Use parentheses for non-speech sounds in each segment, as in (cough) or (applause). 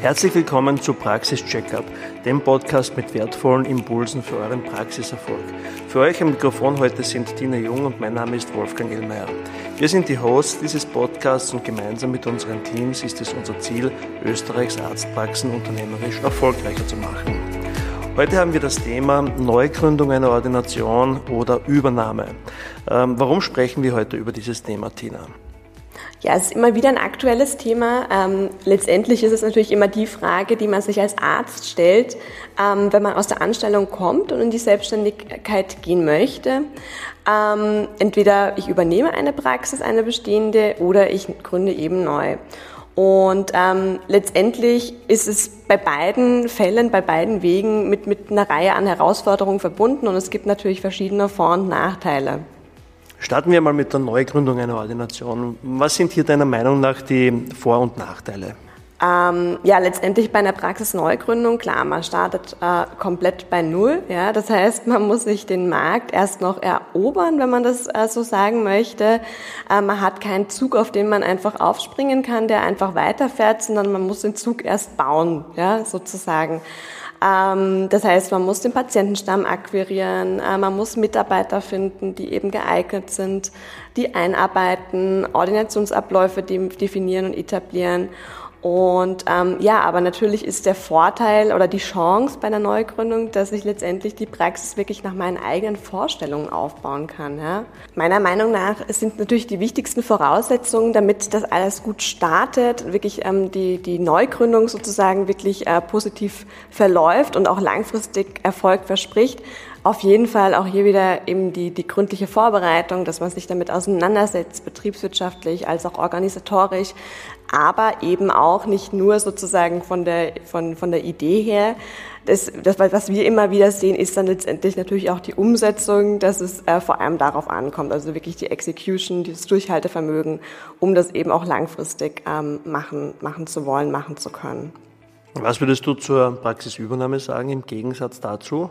Herzlich willkommen zu Praxis Checkup, dem Podcast mit wertvollen Impulsen für euren Praxiserfolg. Für euch am Mikrofon heute sind Tina Jung und mein Name ist Wolfgang Illmeier. Wir sind die Hosts dieses Podcasts und gemeinsam mit unseren Teams ist es unser Ziel, Österreichs Arztpraxen unternehmerisch erfolgreicher zu machen. Heute haben wir das Thema Neugründung einer Ordination oder Übernahme. Ähm, warum sprechen wir heute über dieses Thema, Tina? Ja, es ist immer wieder ein aktuelles Thema. Ähm, letztendlich ist es natürlich immer die Frage, die man sich als Arzt stellt, ähm, wenn man aus der Anstellung kommt und in die Selbstständigkeit gehen möchte. Ähm, entweder ich übernehme eine Praxis, eine bestehende, oder ich gründe eben neu. Und ähm, letztendlich ist es bei beiden Fällen, bei beiden Wegen mit, mit einer Reihe an Herausforderungen verbunden und es gibt natürlich verschiedene Vor- und Nachteile. Starten wir mal mit der Neugründung einer Ordination. Was sind hier deiner Meinung nach die Vor- und Nachteile? Ähm, ja, letztendlich bei einer Praxisneugründung, klar, man startet äh, komplett bei Null. Ja, das heißt, man muss sich den Markt erst noch erobern, wenn man das äh, so sagen möchte. Äh, man hat keinen Zug, auf den man einfach aufspringen kann, der einfach weiterfährt, sondern man muss den Zug erst bauen, ja, sozusagen. Ähm, das heißt, man muss den Patientenstamm akquirieren, äh, man muss Mitarbeiter finden, die eben geeignet sind, die einarbeiten, Ordinationsabläufe definieren und etablieren. Und ähm, ja, aber natürlich ist der Vorteil oder die Chance bei einer Neugründung, dass ich letztendlich die Praxis wirklich nach meinen eigenen Vorstellungen aufbauen kann. Ja? Meiner Meinung nach sind natürlich die wichtigsten Voraussetzungen, damit das alles gut startet, wirklich ähm, die, die Neugründung sozusagen wirklich äh, positiv verläuft und auch langfristig Erfolg verspricht. Auf jeden Fall auch hier wieder eben die, die gründliche Vorbereitung, dass man sich damit auseinandersetzt, betriebswirtschaftlich als auch organisatorisch, aber eben auch nicht nur sozusagen von der, von, von der Idee her. Das, das, was wir immer wieder sehen, ist dann letztendlich natürlich auch die Umsetzung, dass es äh, vor allem darauf ankommt, also wirklich die Execution, dieses Durchhaltevermögen, um das eben auch langfristig ähm, machen, machen zu wollen, machen zu können. Was würdest du zur Praxisübernahme sagen im Gegensatz dazu?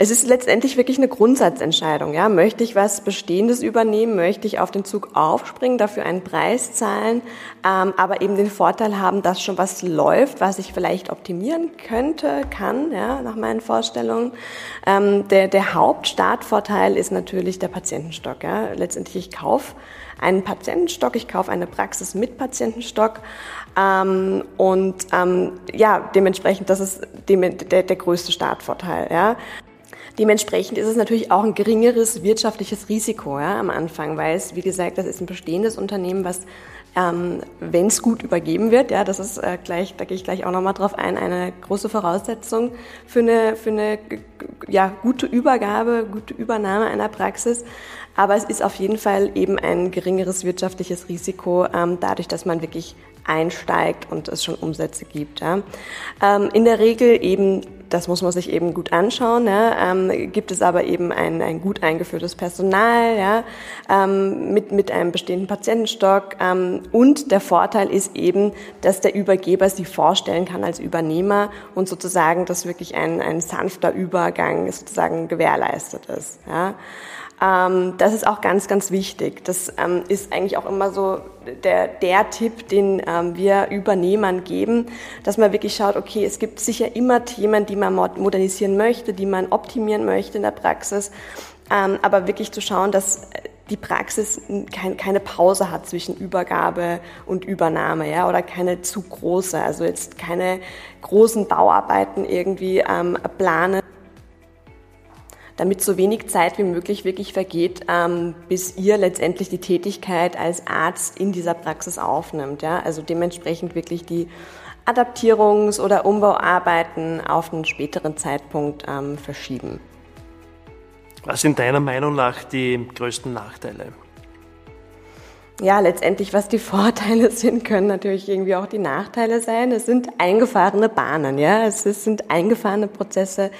Es ist letztendlich wirklich eine Grundsatzentscheidung. Ja? Möchte ich was Bestehendes übernehmen? Möchte ich auf den Zug aufspringen, dafür einen Preis zahlen, ähm, aber eben den Vorteil haben, dass schon was läuft, was ich vielleicht optimieren könnte, kann, ja, nach meinen Vorstellungen. Ähm, der, der Hauptstartvorteil ist natürlich der Patientenstock. Ja? Letztendlich, ich kaufe einen Patientenstock, ich kaufe eine Praxis mit Patientenstock ähm, und ähm, ja, dementsprechend, das ist dem, der, der größte Startvorteil. Ja? Dementsprechend ist es natürlich auch ein geringeres wirtschaftliches Risiko ja, am Anfang, weil es, wie gesagt, das ist ein bestehendes Unternehmen, was, ähm, wenn es gut übergeben wird, ja, das ist äh, gleich, da gehe ich gleich auch nochmal drauf ein, eine große Voraussetzung für eine, für eine ja, gute Übergabe, gute Übernahme einer Praxis. Aber es ist auf jeden Fall eben ein geringeres wirtschaftliches Risiko, ähm, dadurch, dass man wirklich einsteigt und es schon Umsätze gibt. Ja. Ähm, in der Regel eben das muss man sich eben gut anschauen. Ja. Ähm, gibt es aber eben ein, ein gut eingeführtes Personal ja, ähm, mit, mit einem bestehenden Patientenstock. Ähm, und der Vorteil ist eben, dass der Übergeber sich vorstellen kann als Übernehmer und sozusagen, dass wirklich ein, ein sanfter Übergang sozusagen gewährleistet ist. Ja. Ähm, das ist auch ganz, ganz wichtig. Das ähm, ist eigentlich auch immer so der, der Tipp, den ähm, wir Übernehmern geben, dass man wirklich schaut, okay, es gibt sicher immer Themen, die man modernisieren möchte, die man optimieren möchte in der Praxis, ähm, aber wirklich zu schauen, dass die Praxis kein, keine Pause hat zwischen Übergabe und Übernahme, ja, oder keine zu große, also jetzt keine großen Bauarbeiten irgendwie ähm, planen damit so wenig Zeit wie möglich wirklich vergeht, ähm, bis ihr letztendlich die Tätigkeit als Arzt in dieser Praxis aufnimmt. Ja? Also dementsprechend wirklich die Adaptierungs- oder Umbauarbeiten auf einen späteren Zeitpunkt ähm, verschieben. Was sind deiner Meinung nach die größten Nachteile? Ja, letztendlich, was die (laughs) Vorteile sind, können natürlich irgendwie auch die Nachteile sein. Es sind eingefahrene Bahnen, ja. Es sind eingefahrene Prozesse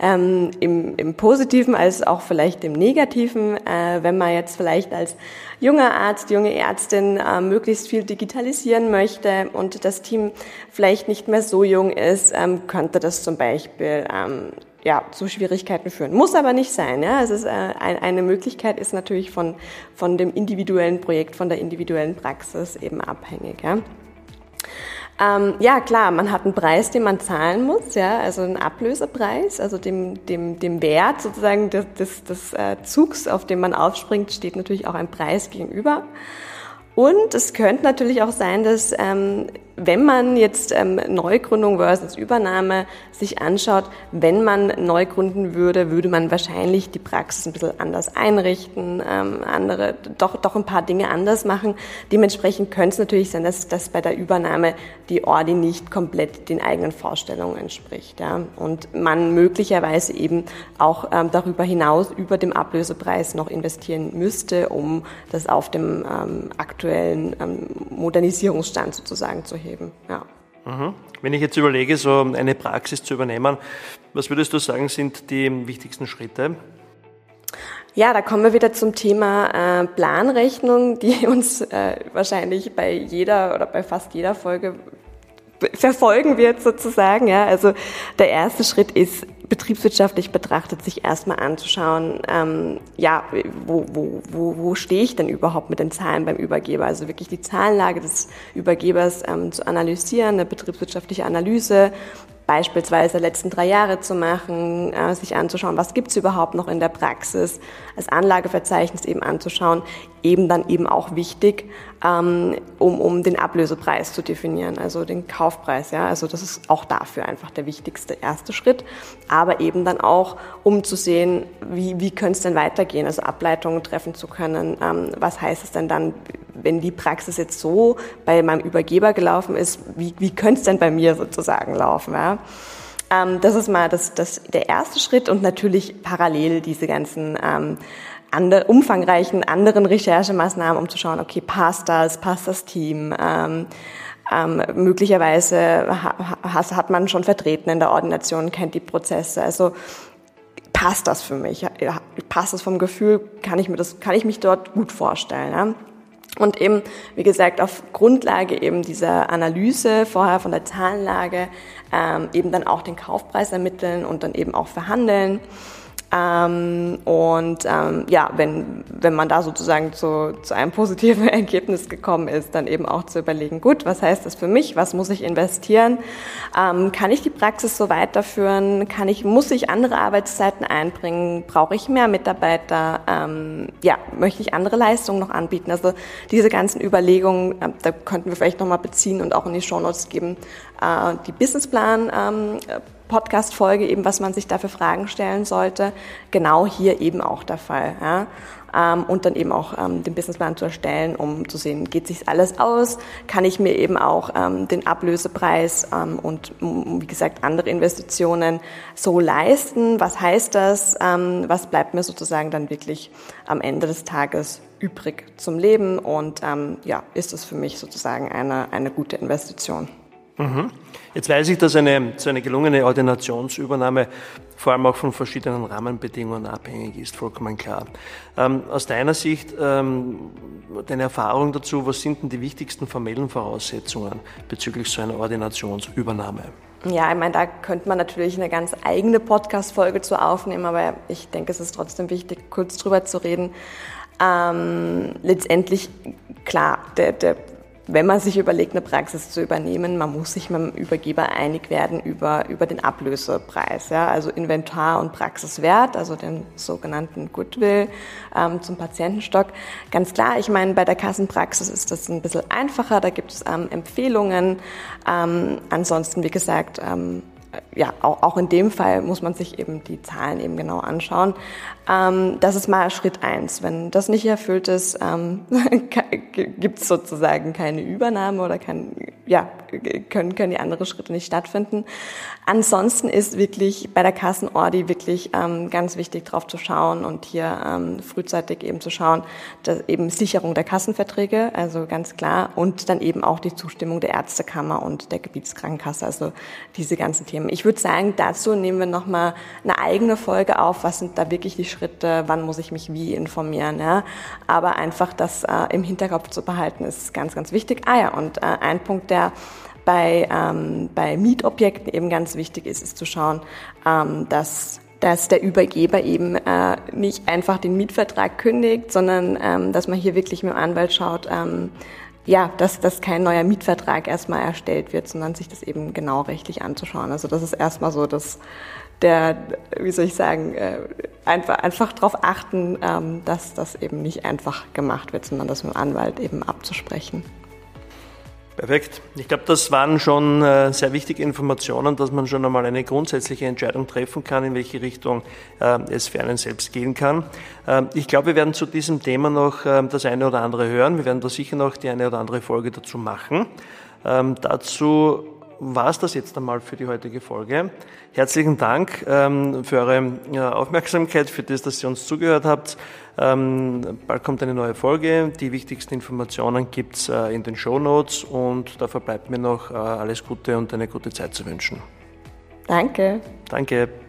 ähm, im, im Positiven als auch vielleicht im Negativen. Äh, wenn man jetzt vielleicht als junger Arzt, junge Ärztin äh, möglichst viel digitalisieren möchte und das Team vielleicht nicht mehr so jung ist, ähm, könnte das zum Beispiel ähm, ja, zu Schwierigkeiten führen. Muss aber nicht sein. Ja? Es ist, äh, ein, eine Möglichkeit ist natürlich von, von dem individuellen Projekt, von der individuellen Praxis eben abhängig. Ja? Ähm, ja, klar, man hat einen Preis, den man zahlen muss, ja, also einen Ablösepreis, also dem, dem, dem Wert sozusagen des, des, des äh, Zugs, auf dem man aufspringt, steht natürlich auch ein Preis gegenüber. Und es könnte natürlich auch sein, dass ähm, wenn man jetzt ähm, Neugründung versus Übernahme sich anschaut, wenn man neu gründen würde, würde man wahrscheinlich die Praxis ein bisschen anders einrichten, ähm, andere, doch, doch ein paar Dinge anders machen. Dementsprechend könnte es natürlich sein, dass, dass bei der Übernahme die Ordi nicht komplett den eigenen Vorstellungen entspricht. Ja? Und man möglicherweise eben auch ähm, darüber hinaus über dem Ablösepreis noch investieren müsste, um das auf dem ähm, aktuellen ähm, Modernisierungsstand sozusagen zu heben. Ja. Mhm. Wenn ich jetzt überlege, so eine Praxis zu übernehmen, was würdest du sagen, sind die wichtigsten Schritte? Ja, da kommen wir wieder zum Thema äh, Planrechnung, die (laughs) uns äh, wahrscheinlich bei jeder oder bei fast jeder Folge verfolgen wird sozusagen. Ja, also der erste Schritt ist betriebswirtschaftlich betrachtet, sich erstmal anzuschauen, ähm, ja, wo, wo, wo, wo stehe ich denn überhaupt mit den Zahlen beim Übergeber? Also wirklich die Zahlenlage des Übergebers ähm, zu analysieren, eine betriebswirtschaftliche Analyse, beispielsweise letzten drei Jahre zu machen, äh, sich anzuschauen, was gibt's überhaupt noch in der Praxis, das Anlageverzeichnis eben anzuschauen, eben dann eben auch wichtig, ähm, um, um den Ablösepreis zu definieren, also den Kaufpreis. Ja, also das ist auch dafür einfach der wichtigste erste Schritt, aber eben dann auch, um zu sehen, wie, wie könnte es denn weitergehen, also Ableitungen treffen zu können. Ähm, was heißt es denn dann, wenn die Praxis jetzt so bei meinem Übergeber gelaufen ist, wie, wie könnte es denn bei mir sozusagen laufen? Ja? Ähm, das ist mal das, das, der erste Schritt und natürlich parallel diese ganzen ähm, andere, umfangreichen anderen Recherchemaßnahmen, um zu schauen, okay, passt das, passt das Team, ähm, ähm, möglicherweise ha, hat man schon vertreten in der Ordination, kennt die Prozesse. Also passt das für mich? Passt das vom Gefühl? Kann ich mir das, kann ich mich dort gut vorstellen? Ja? Und eben, wie gesagt, auf Grundlage eben dieser Analyse vorher von der Zahlenlage ähm, eben dann auch den Kaufpreis ermitteln und dann eben auch verhandeln. Ähm, und ähm, ja, wenn, wenn man da sozusagen zu, zu einem positiven (laughs) Ergebnis gekommen ist, dann eben auch zu überlegen, gut, was heißt das für mich? Was muss ich investieren? Ähm, kann ich die Praxis so weiterführen? Kann ich, muss ich andere Arbeitszeiten einbringen? Brauche ich mehr Mitarbeiter? Ähm, ja, möchte ich andere Leistungen noch anbieten? Also diese ganzen Überlegungen, äh, da könnten wir vielleicht nochmal beziehen und auch in die Shownotes geben, äh, die Businessplan ähm, Podcast-Folge eben, was man sich da für Fragen stellen sollte. Genau hier eben auch der Fall. Ja? Ähm, und dann eben auch ähm, den Businessplan zu erstellen, um zu sehen, geht sich alles aus? Kann ich mir eben auch den Ablösepreis und wie gesagt andere Investitionen so leisten? Was heißt das? Was bleibt mir sozusagen dann wirklich am Ende des Tages übrig zum Leben? Und ja, ist das für mich sozusagen eine, eine gute Investition? Jetzt weiß ich, dass eine, so eine gelungene Ordinationsübernahme vor allem auch von verschiedenen Rahmenbedingungen abhängig ist, vollkommen klar. Ähm, aus deiner Sicht, ähm, deine Erfahrung dazu, was sind denn die wichtigsten formellen Voraussetzungen bezüglich so einer Ordinationsübernahme? Ja, ich meine, da könnte man natürlich eine ganz eigene Podcast-Folge zu aufnehmen, aber ich denke, es ist trotzdem wichtig, kurz drüber zu reden. Ähm, letztendlich, klar, der, der wenn man sich überlegt, eine Praxis zu übernehmen, man muss sich mit dem Übergeber einig werden über, über den Ablösepreis, ja, also Inventar und Praxiswert, also den sogenannten Goodwill ähm, zum Patientenstock. Ganz klar, ich meine, bei der Kassenpraxis ist das ein bisschen einfacher, da gibt es ähm, Empfehlungen. Ähm, ansonsten, wie gesagt, ähm, ja, auch, auch in dem Fall muss man sich eben die Zahlen eben genau anschauen. Ähm, das ist mal Schritt eins. Wenn das nicht erfüllt ist, ähm, (laughs) gibt es sozusagen keine Übernahme oder kein, ja, können, können die anderen Schritte nicht stattfinden. Ansonsten ist wirklich bei der Kassenordi wirklich ähm, ganz wichtig drauf zu schauen und hier ähm, frühzeitig eben zu schauen, dass eben Sicherung der Kassenverträge, also ganz klar, und dann eben auch die Zustimmung der Ärztekammer und der Gebietskrankenkasse, also diese ganzen Themen. Ich würde sagen, dazu nehmen wir nochmal eine eigene Folge auf, was sind da wirklich die Schritte, wann muss ich mich wie informieren. Ja? Aber einfach das äh, im Hinterkopf zu behalten, ist ganz, ganz wichtig. Ah ja, und äh, ein Punkt, der bei, ähm, bei Mietobjekten eben ganz wichtig ist, ist zu schauen, ähm, dass dass der Übergeber eben äh, nicht einfach den Mietvertrag kündigt, sondern ähm, dass man hier wirklich mit dem Anwalt schaut, ähm, ja, dass, dass kein neuer Mietvertrag erstmal erstellt wird, sondern sich das eben genau rechtlich anzuschauen. Also das ist erstmal so dass der, wie soll ich sagen, äh, einfach, einfach darauf achten, ähm, dass das eben nicht einfach gemacht wird, sondern das mit dem Anwalt eben abzusprechen. Perfekt. Ich glaube, das waren schon äh, sehr wichtige Informationen, dass man schon einmal eine grundsätzliche Entscheidung treffen kann, in welche Richtung äh, es für einen selbst gehen kann. Ähm, ich glaube, wir werden zu diesem Thema noch das eine oder andere hören. Wir werden da sicher noch die eine oder andere Folge dazu machen. Ähm, dazu war es das jetzt einmal für die heutige Folge. Herzlichen Dank ähm, für eure ja, Aufmerksamkeit, für das, dass ihr uns zugehört habt. Ähm, bald kommt eine neue Folge. Die wichtigsten Informationen gibt's äh, in den Show Notes und dafür bleibt mir noch äh, alles Gute und eine gute Zeit zu wünschen. Danke. Danke.